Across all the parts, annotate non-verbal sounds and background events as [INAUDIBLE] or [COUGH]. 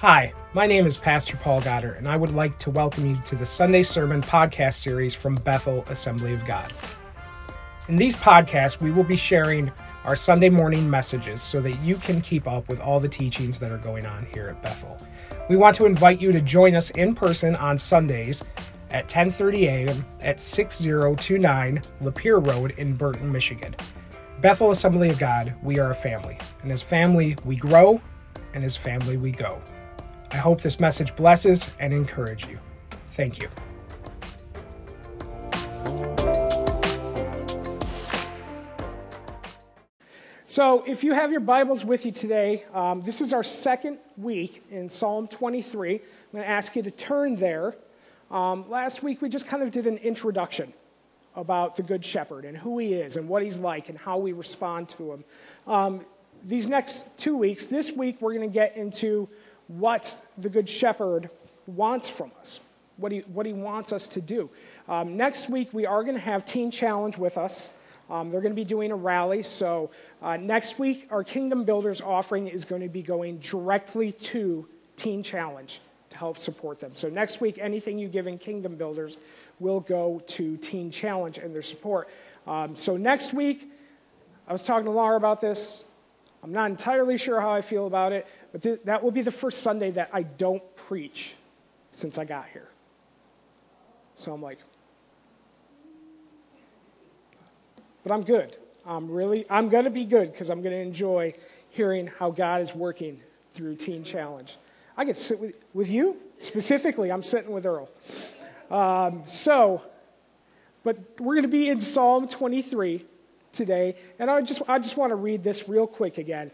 Hi, my name is Pastor Paul Goedert, and I would like to welcome you to the Sunday Sermon podcast series from Bethel Assembly of God. In these podcasts, we will be sharing our Sunday morning messages so that you can keep up with all the teachings that are going on here at Bethel. We want to invite you to join us in person on Sundays at 10:30 a.m. at 6029 Lapeer Road in Burton, Michigan. Bethel Assembly of God, we are a family, and as family we grow, and as family we go. I hope this message blesses and encourages you. Thank you. So, if you have your Bibles with you today, um, this is our second week in Psalm 23. I'm going to ask you to turn there. Um, last week, we just kind of did an introduction about the Good Shepherd and who he is and what he's like and how we respond to him. Um, these next two weeks, this week, we're going to get into what the Good Shepherd wants from us, what he, what he wants us to do. Um, next week, we are going to have Teen Challenge with us. Um, they're going to be doing a rally. So, uh, next week, our Kingdom Builders offering is going to be going directly to Teen Challenge to help support them. So, next week, anything you give in Kingdom Builders will go to Teen Challenge and their support. Um, so, next week, I was talking to Laura about this. I'm not entirely sure how I feel about it, but th- that will be the first Sunday that I don't preach since I got here. So I'm like, but I'm good. I'm really, I'm going to be good because I'm going to enjoy hearing how God is working through Teen Challenge. I get to sit with, with you specifically. I'm sitting with Earl. Um, so, but we're going to be in Psalm 23 today, and I just, I just want to read this real quick again.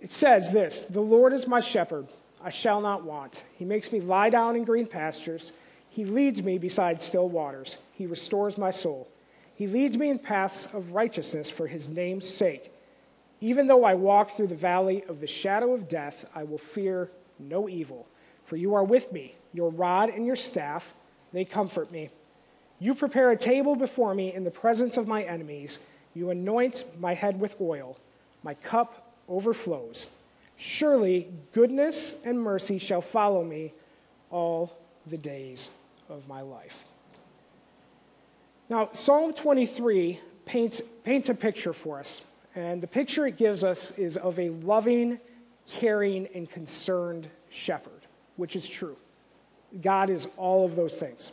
It says this The Lord is my shepherd, I shall not want. He makes me lie down in green pastures, He leads me beside still waters, He restores my soul. He leads me in paths of righteousness for His name's sake. Even though I walk through the valley of the shadow of death, I will fear no evil, for you are with me. Your rod and your staff, they comfort me. You prepare a table before me in the presence of my enemies. You anoint my head with oil. My cup overflows. Surely goodness and mercy shall follow me all the days of my life. Now, Psalm 23 paints, paints a picture for us. And the picture it gives us is of a loving, caring, and concerned shepherd, which is true. God is all of those things.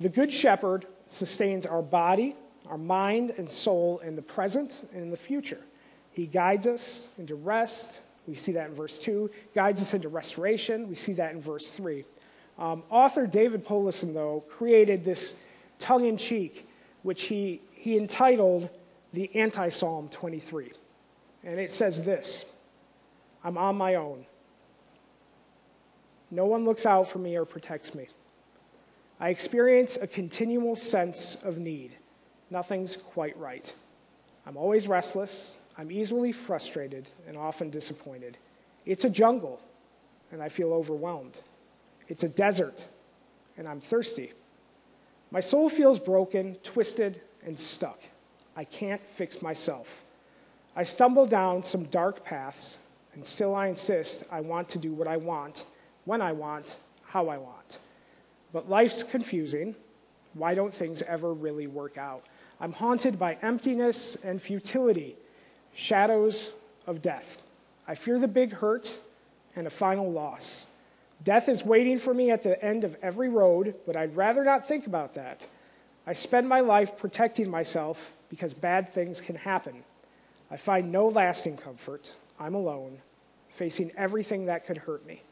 The Good Shepherd sustains our body, our mind, and soul in the present and in the future. He guides us into rest. We see that in verse 2. Guides us into restoration. We see that in verse 3. Um, author David Powlison, though, created this tongue in cheek, which he, he entitled the Anti Psalm 23. And it says this I'm on my own. No one looks out for me or protects me. I experience a continual sense of need. Nothing's quite right. I'm always restless. I'm easily frustrated and often disappointed. It's a jungle, and I feel overwhelmed. It's a desert, and I'm thirsty. My soul feels broken, twisted, and stuck. I can't fix myself. I stumble down some dark paths, and still I insist I want to do what I want, when I want, how I want. But life's confusing. Why don't things ever really work out? I'm haunted by emptiness and futility, shadows of death. I fear the big hurt and a final loss. Death is waiting for me at the end of every road, but I'd rather not think about that. I spend my life protecting myself because bad things can happen. I find no lasting comfort. I'm alone, facing everything that could hurt me.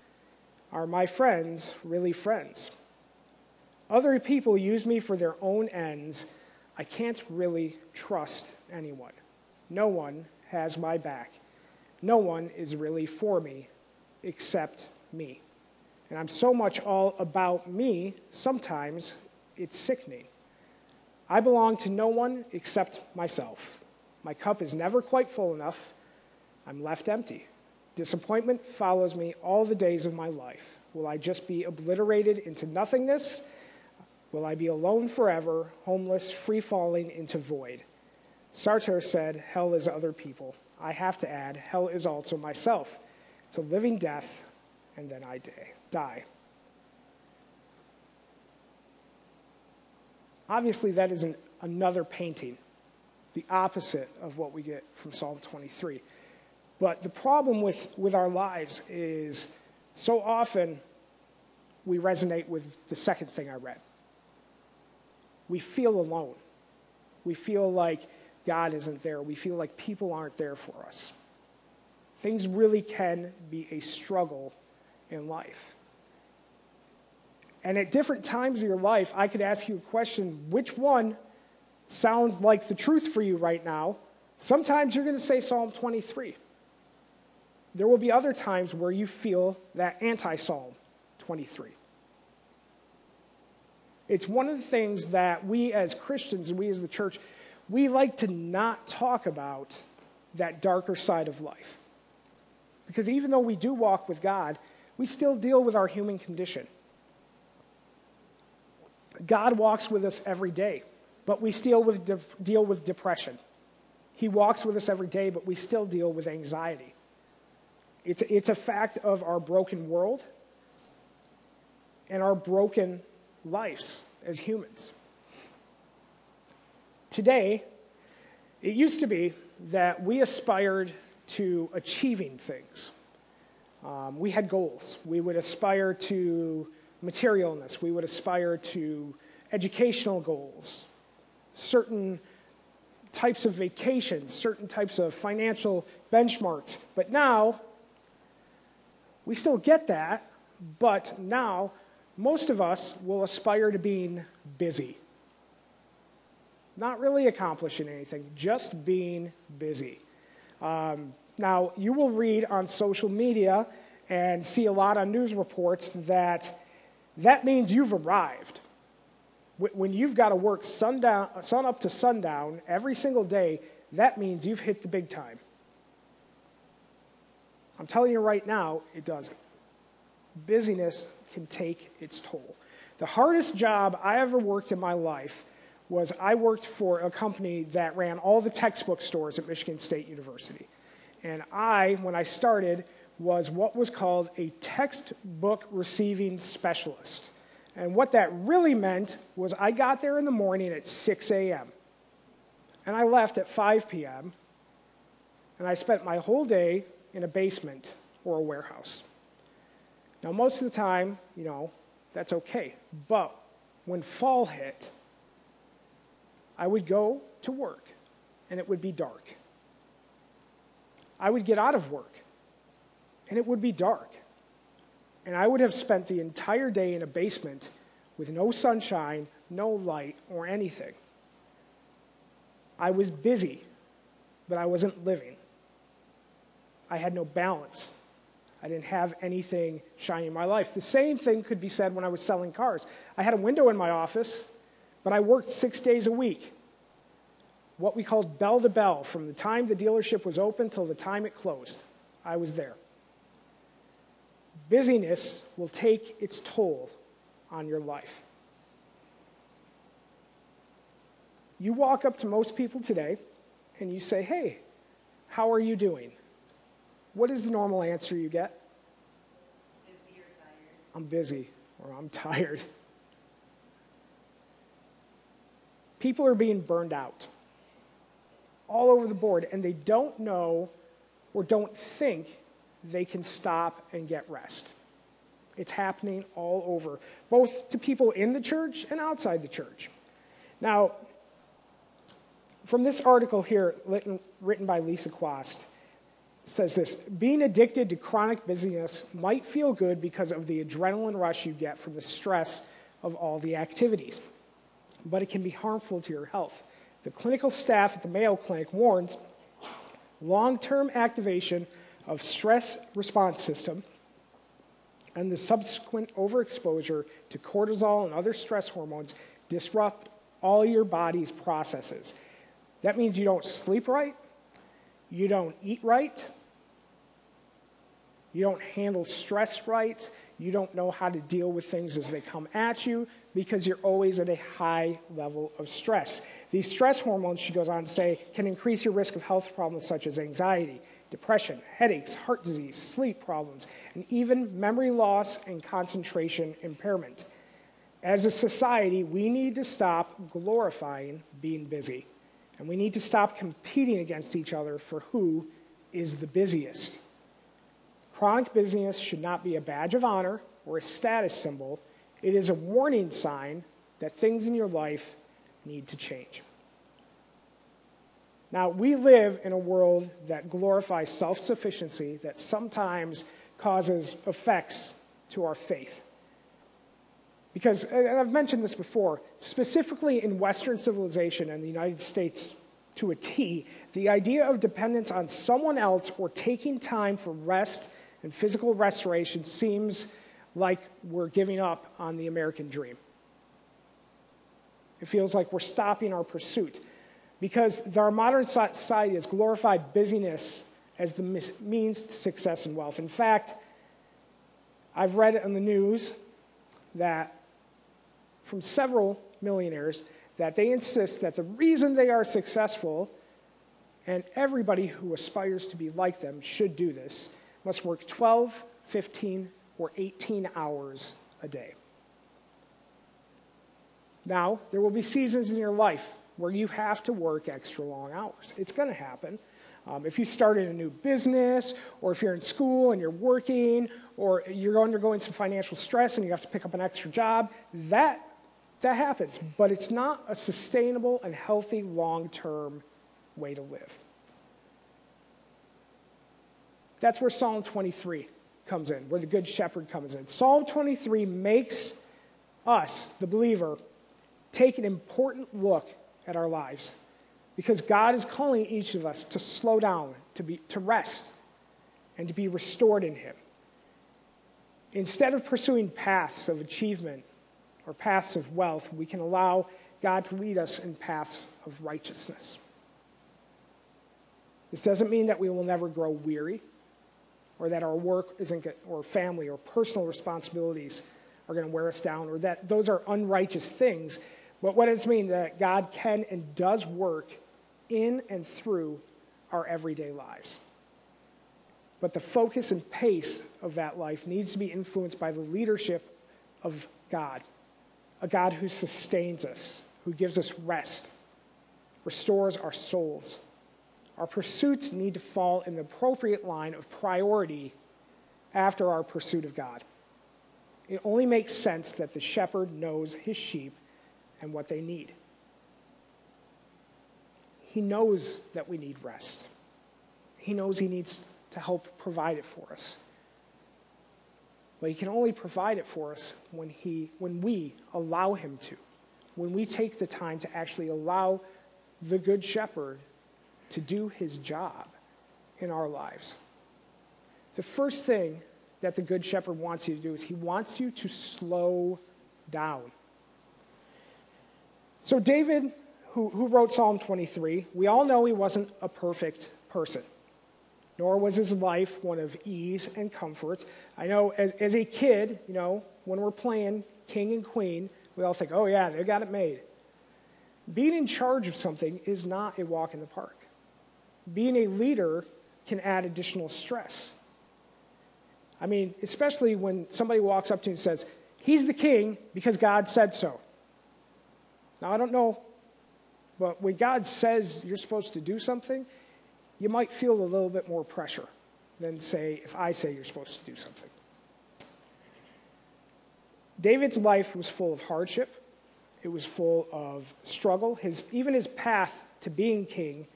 Are my friends really friends? Other people use me for their own ends. I can't really trust anyone. No one has my back. No one is really for me except me. And I'm so much all about me, sometimes it's sickening. I belong to no one except myself. My cup is never quite full enough. I'm left empty. Disappointment follows me all the days of my life. Will I just be obliterated into nothingness? Will I be alone forever, homeless, free falling into void? Sartre said, Hell is other people. I have to add, hell is also myself. It's a living death, and then I die. Obviously, that is an, another painting, the opposite of what we get from Psalm 23. But the problem with, with our lives is so often we resonate with the second thing I read. We feel alone. We feel like God isn't there. We feel like people aren't there for us. Things really can be a struggle in life. And at different times of your life, I could ask you a question which one sounds like the truth for you right now? Sometimes you're going to say Psalm 23. There will be other times where you feel that anti Psalm 23. It's one of the things that we as Christians and we as the church, we like to not talk about that darker side of life. Because even though we do walk with God, we still deal with our human condition. God walks with us every day, but we still with de- deal with depression. He walks with us every day, but we still deal with anxiety. It's, it's a fact of our broken world and our broken lives as humans. Today, it used to be that we aspired to achieving things. Um, we had goals. We would aspire to materialness, we would aspire to educational goals, certain types of vacations, certain types of financial benchmarks. But now, we still get that, but now most of us will aspire to being busy. Not really accomplishing anything, just being busy. Um, now, you will read on social media and see a lot on news reports that that means you've arrived. When you've got to work sundown, sun up to sundown every single day, that means you've hit the big time. I'm telling you right now, it doesn't. Busyness can take its toll. The hardest job I ever worked in my life was I worked for a company that ran all the textbook stores at Michigan State University. And I, when I started, was what was called a textbook receiving specialist. And what that really meant was I got there in the morning at 6 a.m. and I left at 5 p.m. and I spent my whole day in a basement or a warehouse. Now, most of the time, you know, that's okay. But when fall hit, I would go to work and it would be dark. I would get out of work and it would be dark. And I would have spent the entire day in a basement with no sunshine, no light, or anything. I was busy, but I wasn't living. I had no balance. I didn't have anything shining in my life. The same thing could be said when I was selling cars. I had a window in my office, but I worked six days a week. What we called bell to bell, from the time the dealership was open till the time it closed. I was there. Busyness will take its toll on your life. You walk up to most people today and you say, Hey, how are you doing? What is the normal answer you get? Busy or tired. I'm busy or I'm tired. [LAUGHS] People are being burned out all over the board, and they don't know or don't think they can stop and get rest. It's happening all over, both to people in the church and outside the church. Now, from this article here, written, by Lisa Quast, says this being addicted to chronic busyness might feel good because of the adrenaline rush you get from the stress of all the activities, but it can be harmful to your health. The clinical staff at the Mayo Clinic warns long term activation of stress response system and the subsequent overexposure to cortisol and other stress hormones disrupt all your body's processes. That means you don't sleep right, you don't eat right, you don't handle stress right, you don't know how to deal with things as they come at you because you're always at a high level of stress. These stress hormones, she goes on to say, can increase your risk of health problems such as anxiety, depression, headaches, heart disease, sleep problems, and even memory loss and concentration impairment. As a society, we need to stop glorifying being busy, and we need to stop competing against each other for who is the busiest. Chronic busyness should not be a badge of honor or a status symbol, it is a warning sign that things in your life need to change. Now, we live in a world that glorifies self sufficiency, that sometimes causes effects to our faith. Because, and I've mentioned this before, specifically in Western civilization and the United States to a T, the idea of dependence on someone else or taking time for rest and physical restoration seems like we're giving up on the American dream. It feels like we're stopping our pursuit because our modern society has glorified busyness as the means to success and wealth. In fact, I've read in the news that from several millionaires that they insist that the reason they are successful and everybody who aspires to be like them should do this must work 12, 15, or 18 hours a day. Now, there will be seasons in your life where you have to work extra long hours. It's going to happen. Um, if you started a new business, or if you're in school and you're working, or you're undergoing some financial stress and you have to pick up an extra job, that, that happens. But it's not a sustainable and healthy long term way to live. That's where Psalm 23 comes in, where the Good Shepherd comes in. Psalm 23 makes us, the believer, take an important look at our lives because God is calling each of us to slow down, to, be, to rest, and to be restored in Him. Instead of pursuing paths of achievement or paths of wealth, we can allow God to lead us in paths of righteousness. This doesn't mean that we will never grow weary or that our work isn't good, or family or personal responsibilities are going to wear us down, or that those are unrighteous things. But what does it mean that God can and does work in and through our everyday lives? But the focus and pace of that life needs to be influenced by the leadership of God, a God who sustains us, who gives us rest, restores our souls, our pursuits need to fall in the appropriate line of priority after our pursuit of God. It only makes sense that the shepherd knows his sheep and what they need. He knows that we need rest. He knows he needs to help provide it for us. But he can only provide it for us when, he, when we allow him to, when we take the time to actually allow the Good Shepherd to do his job in our lives. The first thing that the Good Shepherd wants you to do is he wants you to slow down. So, David, who, who wrote Psalm 23, we all know he wasn't a perfect person, nor was his life one of ease and comfort. I know as, as a kid, you know, when we're playing king and queen, we all think, oh, yeah, they got it made. Being in charge of something is not a walk in the park being a leader can add additional stress. I mean, especially when somebody walks up to you and says, He's the king because God said so. Now, I don't know, but when God says you're supposed to do something, you might feel a little bit more pressure than, say, if I say you're supposed to do something. David's life was full of hardship, it was full of struggle. His, even his path to being king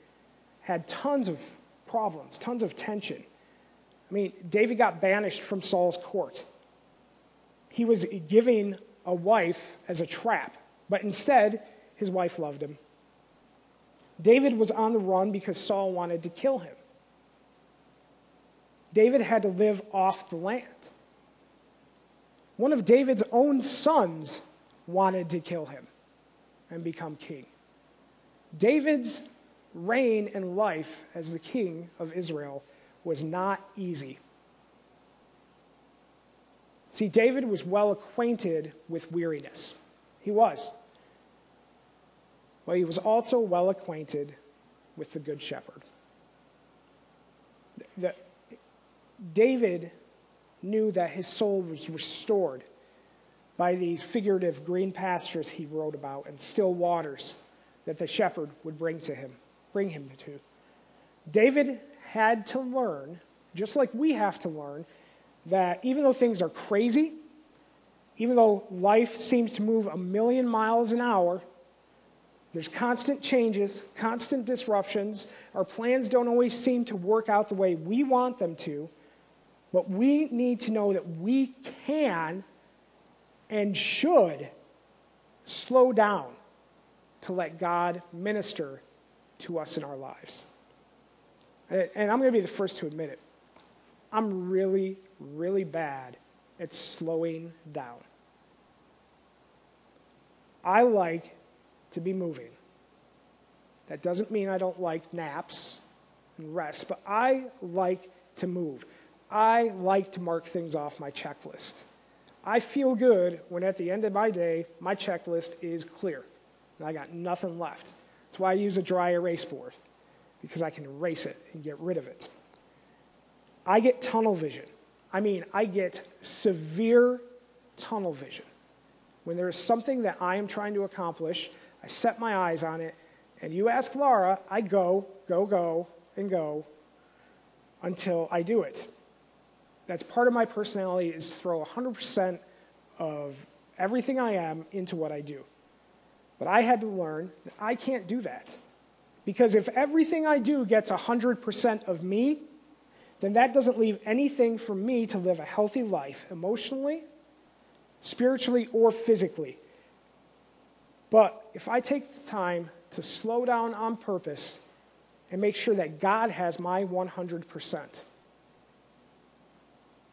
had tons of problems, tons of tension. I mean, David got banished from Saul's court. He was giving a wife as a trap, but instead, his wife loved him. David was on the run because Saul wanted to kill him. David had to live off the land. One of David's own sons wanted to kill him and become king. David's reign and life as the king of Israel was not easy. See, David was well acquainted with weariness. He was. But he was also well acquainted with the Good Shepherd. the, David knew that his soul was restored by these figurative green pastures he wrote about and still waters that the shepherd would bring to him, bring him to. David had to learn, just like we have to learn, that even though things are crazy, even though life seems to move a million miles an hour, there's constant changes, constant disruptions. Our plans don't always seem to work out the way we want them to. But we need to know that we can and should slow down to let God minister to us in our lives. And I'm going to be the first to admit it. I'm really, really bad at slowing down. I like to be moving. That doesn't mean I don't like naps and rest, but I like to move. I like to mark things off my checklist. I feel good when at the end of my day, my checklist is clear and I got nothing left. That's why I use a dry erase board, because I can erase it and get rid of it. I get tunnel vision. I mean, I get severe tunnel vision. When there is something that I am trying to accomplish, I set my eyes on it, and you ask Laura, I go, go, go, and go until I do it that's part of my personality is throw 100% of everything I am into what I do. But I had to learn that I can't do that. Because if everything I do gets 100% of me, then that doesn't leave anything for me to live a healthy life emotionally, spiritually, or physically. But if I take the time to slow down on purpose and make sure that God has my 100%,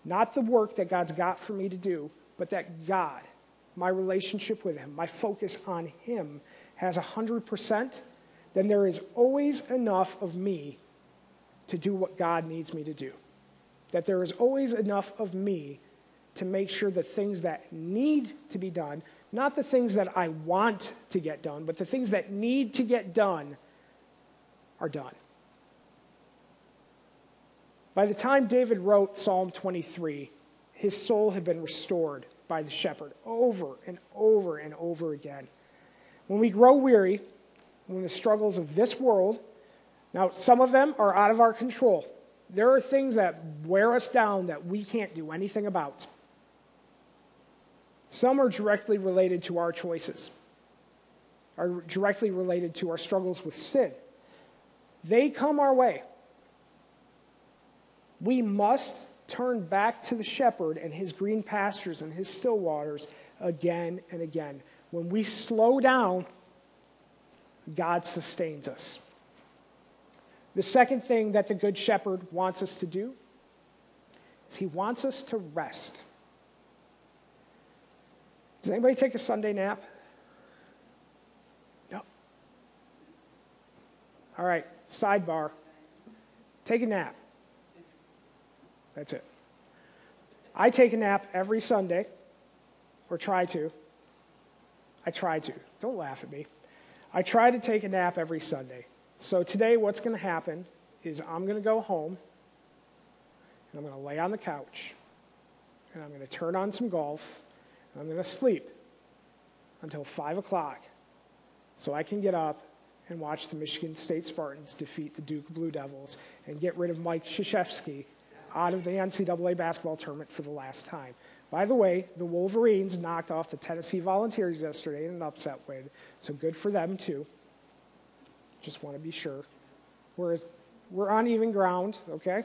not the work that God's got for me to do, but that God, my relationship with Him, my focus on Him has 100%, then there is always enough of me to do what God needs me to do. That there is always enough of me to make sure the things that need to be done, not the things that I want to get done, but the things that need to get done, are done. By the time David wrote Psalm 23, his soul had been restored by the shepherd over and over and over again. When we grow weary, when the struggles of this world, now some of them are out of our control. There are things that wear us down that we can't do anything about. Some are directly related to our choices, are directly related to our struggles with sin. They come our way. We must turn back to the shepherd and his green pastures and his still waters again and again. When we slow down, God sustains us. The second thing that the Good Shepherd wants us to do is he wants us to rest. Does anybody take a Sunday nap? No. All right, sidebar. Take a nap. That's it. I take a nap every Sunday, or try to. I try to. Don't laugh at me. I try to take a nap every Sunday. So today, what's going to happen is I'm going to go home, and I'm going to lay on the couch, and I'm going to turn on some golf, and I'm going to sleep until 5 o'clock so I can get up and watch the Michigan State Spartans defeat the Duke Blue Devils and get rid of Mike Krzyzewski out of the NCAA basketball tournament for the last time. By the way, the Wolverines knocked off the Tennessee Volunteers yesterday in an upset win, so good for them too. Just want to be sure. We're, we're on even ground, okay?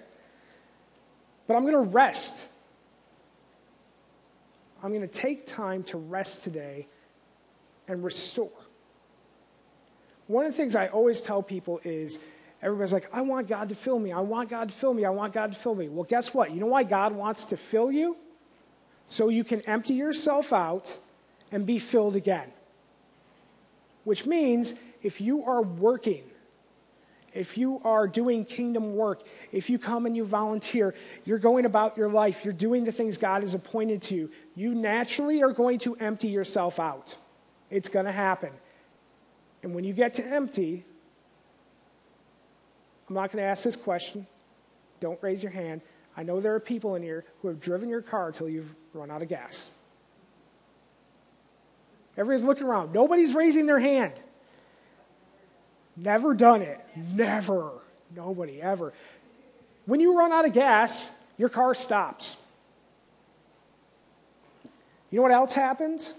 But I'm going to rest. I'm going to take time to rest today and restore. One of the things I always tell people is Everybody's like, I want God to fill me. I want God to fill me. I want God to fill me. Well, guess what? You know why God wants to fill you? So you can empty yourself out and be filled again. Which means if you are working, if you are doing kingdom work, if you come and you volunteer, you're going about your life, you're doing the things God has appointed to you, you naturally are going to empty yourself out. It's going to happen. And when you get to empty, I'm not going to ask this question. don't raise your hand. I know there are people in here who have driven your car until you've run out of gas. Everybody's looking around. Nobody's raising their hand. Never done it. Never. Nobody ever. When you run out of gas, your car stops. You know what else happens?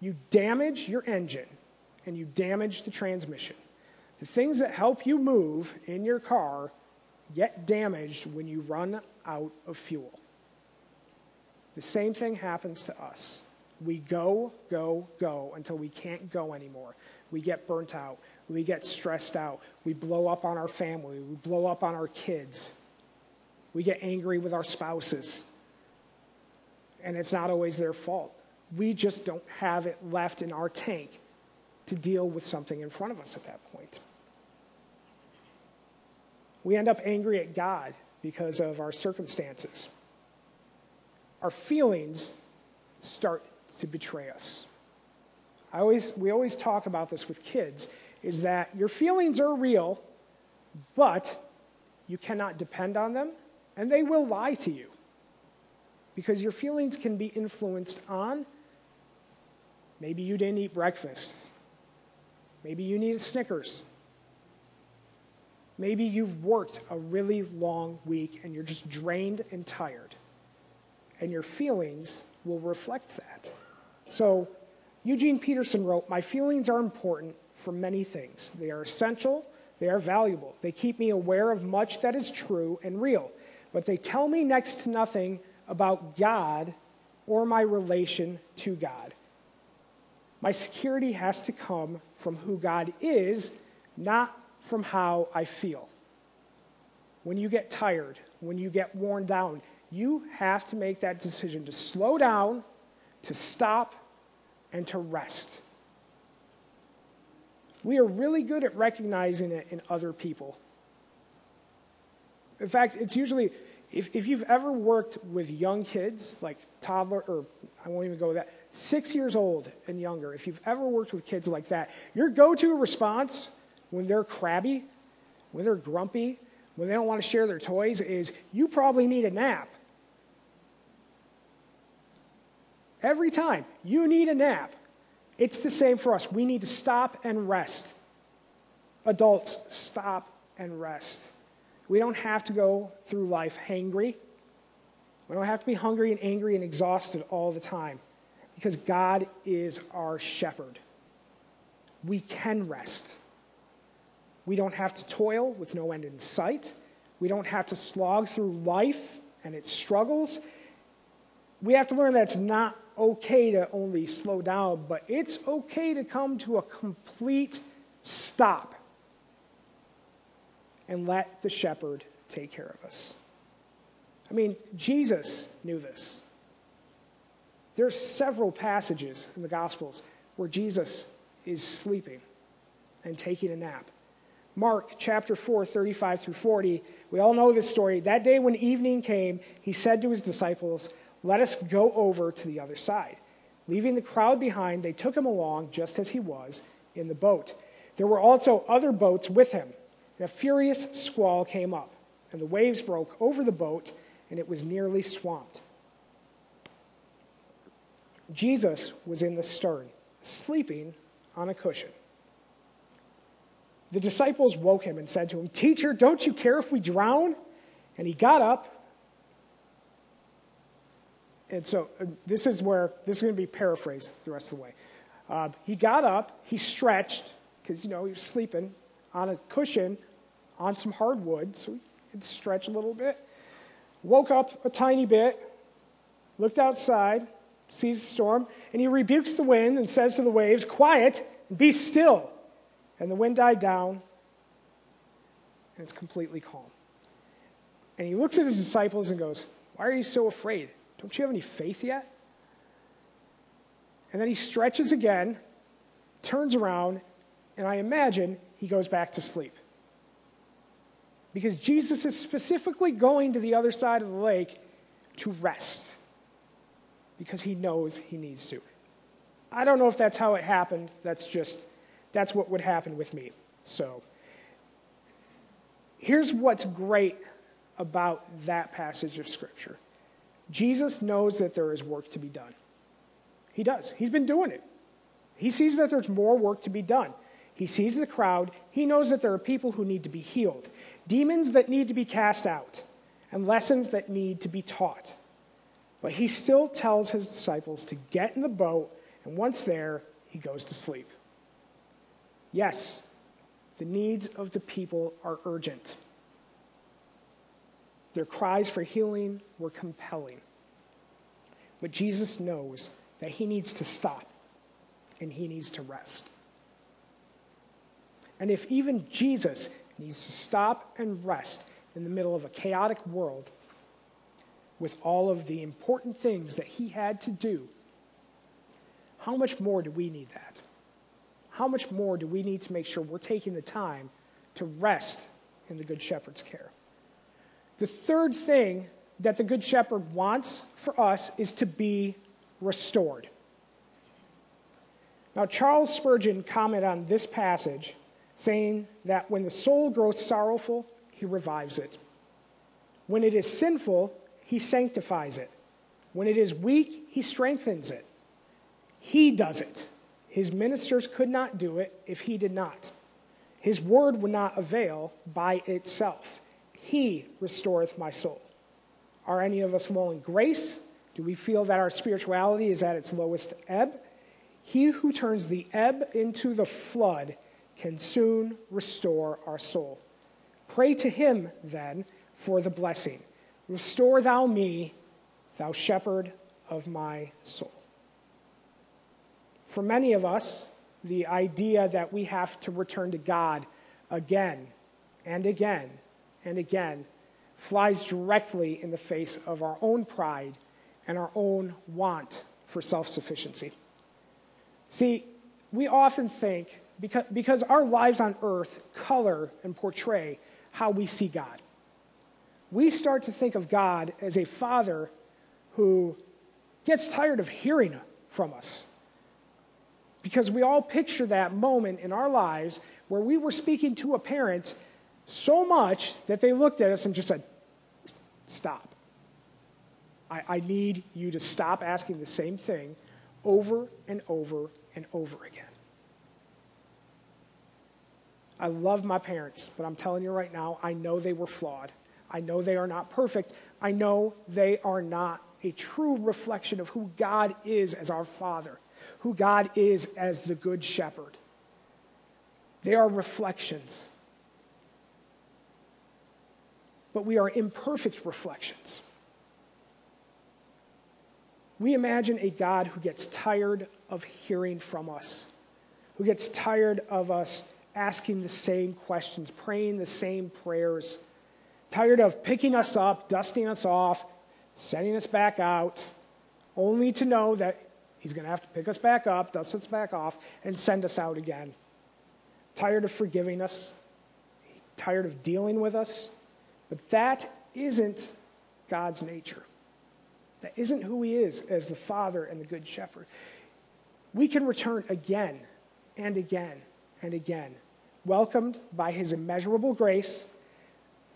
You damage your engine and you damage the transmission. The things that help you move in your car get damaged when you run out of fuel. The same thing happens to us. We go, go, go until we can't go anymore. We get burnt out. We get stressed out. We blow up on our family. We blow up on our kids. We get angry with our spouses. And it's not always their fault. We just don't have it left in our tank to deal with something in front of us at that point. We end up angry at God because of our circumstances. Our feelings start to betray us. I always, we always talk about this with kids is that your feelings are real, but you cannot depend on them, and they will lie to you. Because your feelings can be influenced on maybe you didn't eat breakfast, maybe you need a Snickers. Maybe you've worked a really long week and you're just drained and tired. And your feelings will reflect that. So, Eugene Peterson wrote My feelings are important for many things. They are essential, they are valuable. They keep me aware of much that is true and real, but they tell me next to nothing about God or my relation to God. My security has to come from who God is, not from how I feel. When you get tired, when you get worn down, you have to make that decision to slow down, to stop, and to rest. We are really good at recognizing it in other people. In fact, it's usually, if, if you've ever worked with young kids, like toddler, or I won't even go with that, six years old and younger, if you've ever worked with kids like that, your go to response when they're crabby, when they're grumpy, when they don't want to share their toys is, you probably need a nap. Every time you need a nap, it's the same for us. We need to stop and rest. Adults, stop and rest. We don't have to go through life hangry. We don't have to be hungry and angry and exhausted all the time because God is our shepherd. We can rest. We don't have to toil with no end in sight. We don't have to slog through life and its struggles. We have to learn that it's not okay to only slow down, but it's okay to come to a complete stop and let the shepherd take care of us. I mean, Jesus knew this. There are several passages in the Gospels where Jesus is sleeping and taking a nap. Mark chapter 4, 35 through 40, we all know this story. That day when evening came, he said to his disciples, let us go over to the other side. Leaving the crowd behind, they took him along just as he was in the boat. There were also other boats with him. And a furious squall came up, and the waves broke over the boat, and it was nearly swamped. Jesus was in the stern, sleeping on a cushion. The disciples woke him and said to him, Teacher, don't you care if we drown? And he got up and so uh, this is where this is going to be paraphrased the rest of the way. Uh, he got up, he stretched because you know he was sleeping on a cushion on some hardwood, so he could stretch a little bit. Woke up a tiny bit, looked outside, sees the storm, and he rebukes the wind and says to the waves, "Quiet, be still." And the wind died down, and it's completely calm. And he looks at his disciples and goes, "Why are you so afraid?" Don't you have any faith yet? And then he stretches again, turns around, and I imagine he goes back to sleep. Because Jesus is specifically going to the other side of the lake to rest. Because he knows he needs to. I don't know if that's how it happened. That's just, that's what would happen with me. So, here's what's great about that passage of Scripture. Jesus knows that there is work to be done. He does. He's been doing it. He sees that there's more work to be done. He sees the crowd. He knows that there are people who need to be healed, demons that need to be cast out, and lessons that need to be taught. But he still tells his disciples to get in the boat, and once there, he goes to sleep. Yes, the needs of the people are urgent. Their cries for healing were compelling. But Jesus knows that he needs to stop and he needs to rest. And if even Jesus needs to stop and rest in the middle of a chaotic world with all of the important things that he had to do, how much more do we need that? How much more do we need to make sure we're taking the time to rest in the Good Shepherd's care? The third thing that the Good Shepherd wants for us is to be restored. Now, Charles Spurgeon commented on this passage, saying that when the soul grows sorrowful, he revives it. When it is sinful, he sanctifies it. When it is weak, he strengthens it. He does it. His ministers could not do it if he did not. His word would not avail by itself. He restoreth my soul. Are any of us low in grace? Do we feel that our spirituality is at its lowest ebb? He who turns the ebb into the flood can soon restore our soul. Pray to him, then, for the blessing. Restore thou me, thou shepherd of my soul. For many of us, the idea that we have to return to God again and again and again flies directly in the face of our own pride and our own want for self sufficiency. See, we often think, because, because our lives on earth color and portray how we see God, we start to think of God as a father who gets tired of hearing from us. Because we all picture that moment in our lives where we were speaking to a parent so much that they looked at us and just said, Stop. I, I need you to stop asking the same thing over and over and over again. I love my parents, but I'm telling you right now, I know they were flawed. I know they are not perfect. I know they are not a true reflection of who God is as our Father, who God is as the Good Shepherd. They are reflections. But we are imperfect reflections. We imagine a God who gets tired of hearing from us, who gets tired of us asking the same questions, praying the same prayers, tired of picking us up, dusting us off, sending us back out, only to know that he's going to have to pick us back up, dust us back off, and send us out again. Tired of forgiving us, tired of dealing with us. But that isn't God's nature. That isn't who he is as the Father and the Good Shepherd. We can return again and again and again, welcomed by his immeasurable grace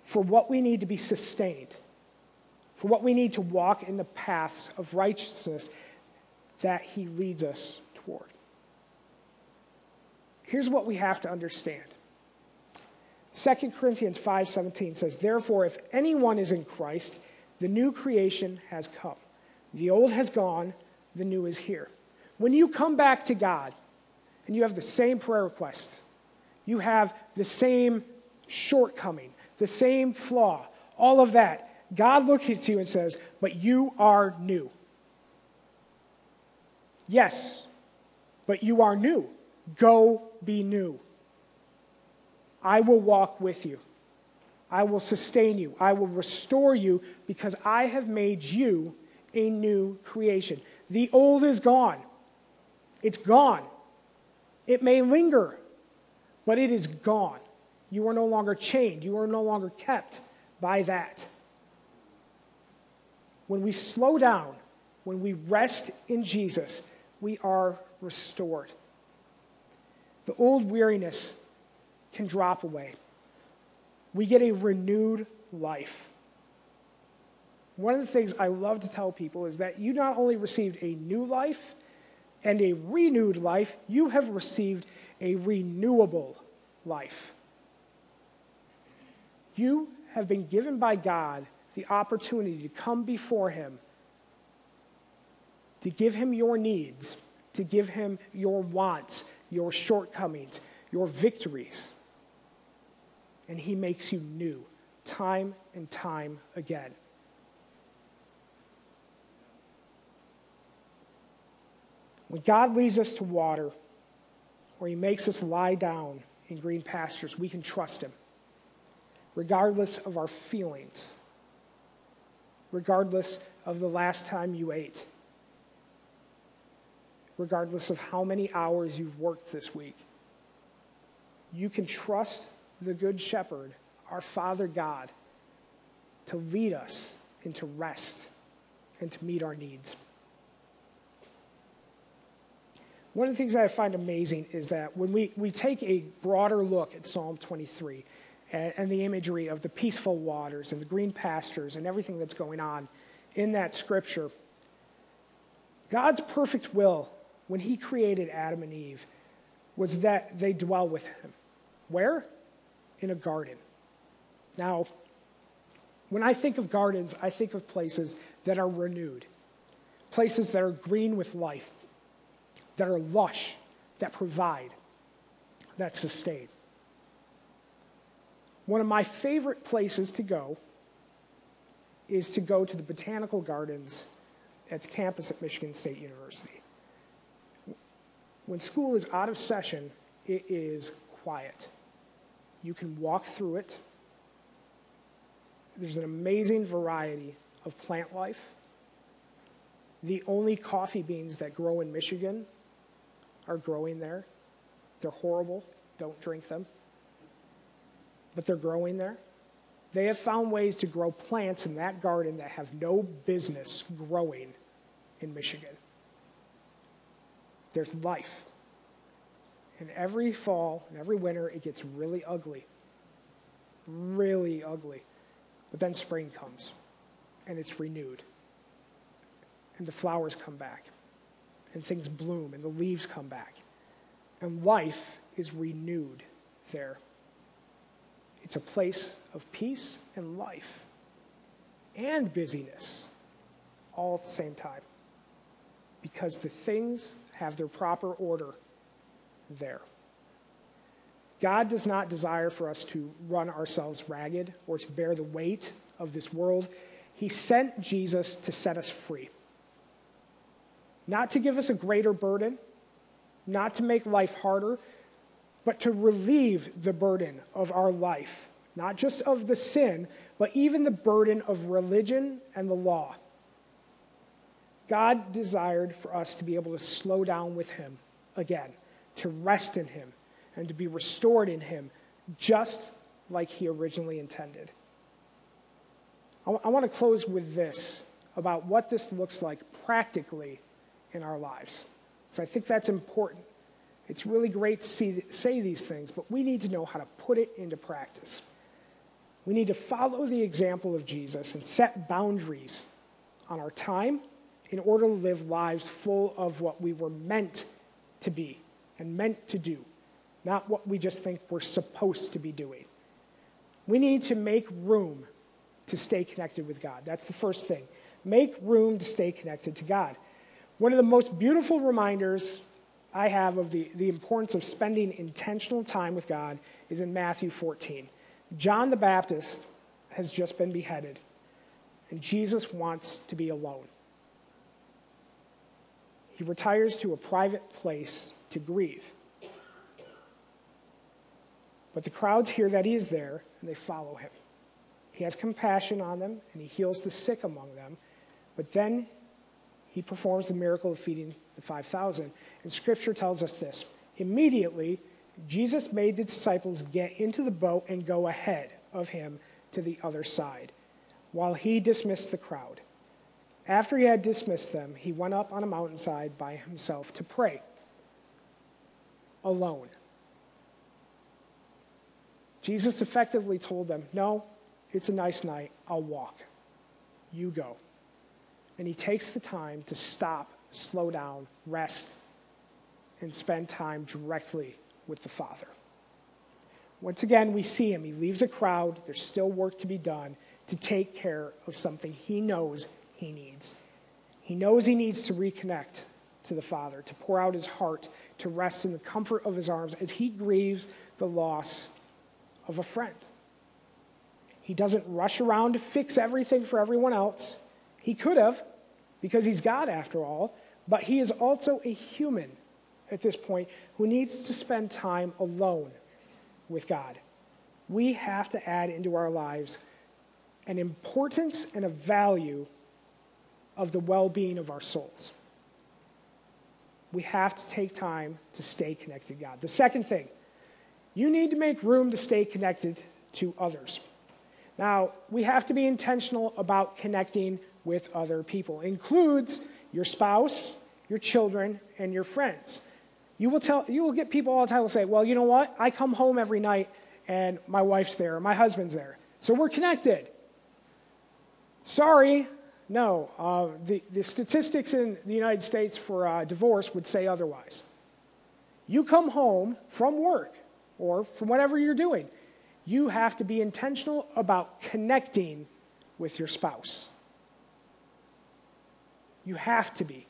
for what we need to be sustained, for what we need to walk in the paths of righteousness that he leads us toward. Here's what we have to understand. 2 Corinthians 5:17 says, "Therefore if anyone is in Christ, the new creation has come. The old has gone, the new is here. When you come back to God and you have the same prayer request, you have the same shortcoming, the same flaw, all of that, God looks at you and says, But you are new. Yes, but you are new. Go be new. I will walk with you. I will sustain you. I will restore you because I have made you a new creation. The old is gone. It's gone. It may linger, but it is gone. You are no longer chained. You are no longer kept by that. When we slow down, when we rest in Jesus, we are restored. The old weariness can drop away we get a renewed life. one of the things I love to tell people is that you not only received a new life and a renewed life, you have received a renewable life. You have been given by God the opportunity to come before Him, to give Him your needs, to give Him your wants, your shortcomings, your victories. And He makes you new time and time again. When God leads us to water, or He makes us lie down in green pastures, we can trust Him, regardless of our feelings, regardless of the last time you ate, regardless of how many hours you've worked this week. You can trust the Good Shepherd, our Father God, to lead us into rest and to meet our needs. One of the things I find amazing is that when we, we take a broader look at Psalm 23 and, and the imagery of the peaceful waters and the green pastures and everything that's going on in that scripture, God's perfect will when He created Adam and Eve was that they dwell with Him. Where? In a garden. Now, when I think of gardens, I think of places that are renewed, places that are green with life, that are lush, that provide, that sustain. One of my favorite places to go is to go to the botanical gardens at the campus at Michigan State University. When school is out of session, it is quiet. You can walk through it. There's an amazing variety of plant life. The only coffee beans that grow in Michigan are growing there. They're horrible. Don't drink them. But they're growing there. They have found ways to grow plants in that garden that have no business growing in Michigan. There's life. And every fall and every winter, it gets really ugly. Really ugly. But then spring comes, and it's renewed. And the flowers come back and things bloom and the leaves come back. And life is renewed there. It's a place of peace and life and busyness all at the same time because the things have their proper order there. God does not desire for us to run ourselves ragged or to bear the weight of this world. He sent Jesus to set us free not to give us a greater burden, not to make life harder, but to relieve the burden of our life, not just of the sin, but even the burden of religion and the law. God desired for us to be able to slow down with Him again, to rest in Him, and to be restored in Him, just like He originally intended. I, w- I want to close with this about what this looks like practically in our lives. So I think that's important. It's really great to see, say these things, but we need to know how to put it into practice. We need to follow the example of Jesus and set boundaries on our time in order to live lives full of what we were meant to be and meant to do, not what we just think we're supposed to be doing. We need to make room to stay connected with God. That's the first thing. Make room to stay connected to God. One of the most beautiful reminders I have of the, the importance of spending intentional time with God is in Matthew 14. John the Baptist has just been beheaded, and Jesus wants to be alone. He retires to a private place to grieve. But the crowds hear that he is there, and they follow him. He has compassion on them, and he heals the sick among them. But then he performs the miracle of feeding the 5,000. And scripture tells us this immediately, Jesus made the disciples get into the boat and go ahead of him to the other side, while he dismissed the crowd. After he had dismissed them, he went up on a mountainside by himself to pray, alone. Jesus effectively told them, No, it's a nice night, I'll walk. you go. And he takes the time to stop, slow down, rest, and spend time directly with the Father. Once again, we see him. He leaves a crowd. There's still work to be done to take care of something he knows he needs. He knows he needs to reconnect to the Father, to pour out his heart, to rest in the comfort of his arms as he grieves the loss of a friend. He doesn't rush around to fix everything for everyone else. He could have, because he's God after all, but he is also a human at this point who needs to spend time alone with God. We have to add into our lives an importance and a value of the well being of our souls. We have to take time to stay connected to God. The second thing, you need to make room to stay connected to others. Now, we have to be intentional about connecting with other people. It includes your spouse, your children, and your friends. You will, tell, you will get people all the time will say, Well, you know what? I come home every night and my wife's there, my husband's there. So we're connected. Sorry, no. Uh, the, the statistics in the United States for uh, divorce would say otherwise. You come home from work or from whatever you're doing, you have to be intentional about connecting with your spouse. You have to be.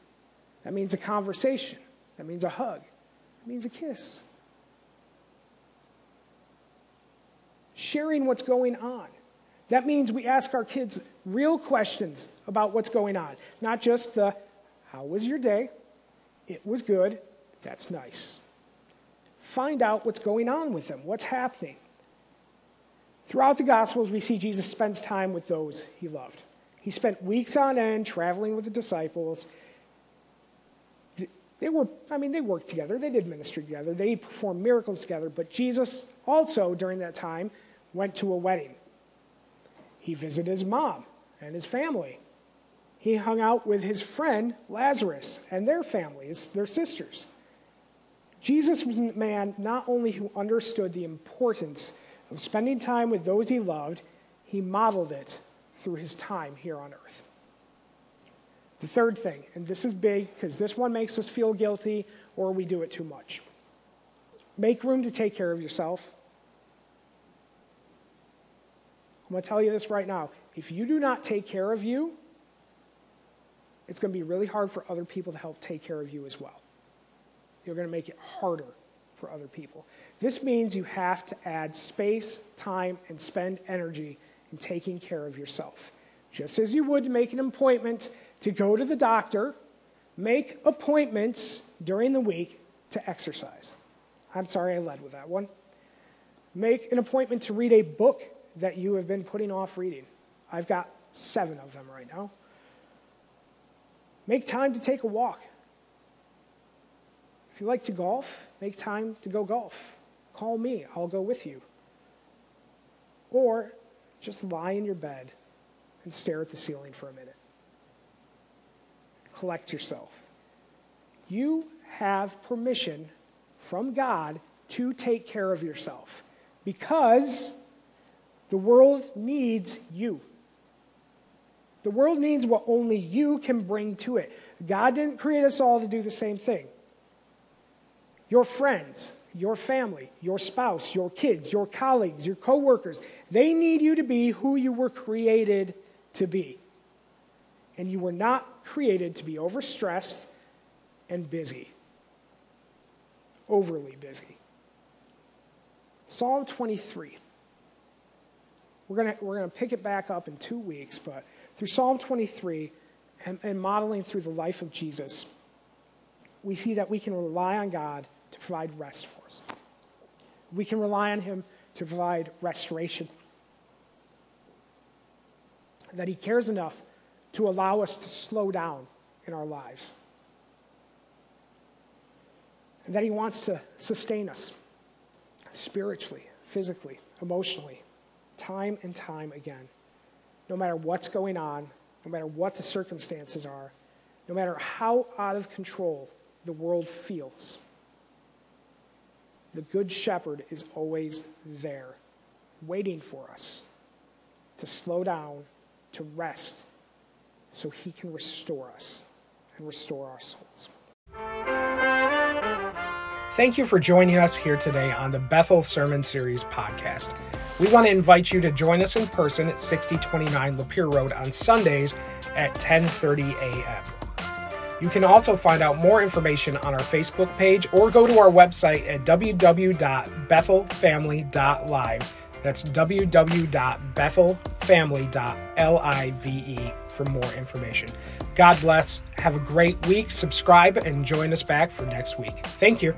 That means a conversation, that means a hug, that means a kiss. Sharing what's going on. That means we ask our kids real questions about what's going on, not just the, how was your day? It was good. That's nice. Find out what's going on with them, what's happening. Throughout the Gospels, we see Jesus spends time with those he loved. He spent weeks on end traveling with the disciples. They were, I mean, they worked together, they did ministry together, they performed miracles together, but Jesus also, during that time, went to a wedding. He visited his mom and his family. He hung out with his friend Lazarus and their families, their sisters. Jesus was a man not only who understood the importance of spending time with those he loved, he modeled it through his time here on earth. The third thing, and this is big because this one makes us feel guilty or we do it too much. Make room to take care of yourself. I'm going to tell you this right now. If you do not take care of you, it's going to be really hard for other people to help take care of you as well. You're going to make it harder for other people. This means you have to add space, time, and spend energy in taking care of yourself. Just as you would make an appointment to go to the doctor, make appointments during the week to exercise. I'm sorry I led with that one. Make an appointment to read a book that you have been putting off reading. I've got seven of them right now. Make time to take a walk. If you like to golf, make time to go golf. Call me, I'll go with you. Or just lie in your bed and stare at the ceiling for a minute. Collect yourself. You have permission from God to take care of yourself because the world needs you. The world needs what only you can bring to it. God didn't create us all to do the same thing. Your friends, your family, your spouse, your kids, your colleagues, your coworkers, they need you to be who you were created to be. And you were not created to be overstressed and busy. Overly busy. Psalm 23. We're going we're going to pick it back up in two weeks, but through Psalm 23 and, and modeling through the life of Jesus, we see that we can rely on God to provide rest for us. We can rely on Him to provide restoration. That He cares enough to allow us to slow down in our lives. And that He wants to sustain us spiritually, physically, emotionally, time and time again. No matter what's going on, no matter what the circumstances are, no matter how out of control the world feels the Good Shepherd is always there, waiting for us to slow down, to rest, so he can restore us and restore our souls. Thank you for joining us here today on the Bethel Sermon Series podcast. We want to invite you to join us in person at 6029 Lapeer Road on Sundays at 10:30 a.m. You can also find out more information on our Facebook page or go to our website at www.bethelfamily.live. That's www.bethelfamily.live for more information. God bless. Have a great week. Subscribe and join us back for next week. Thank you.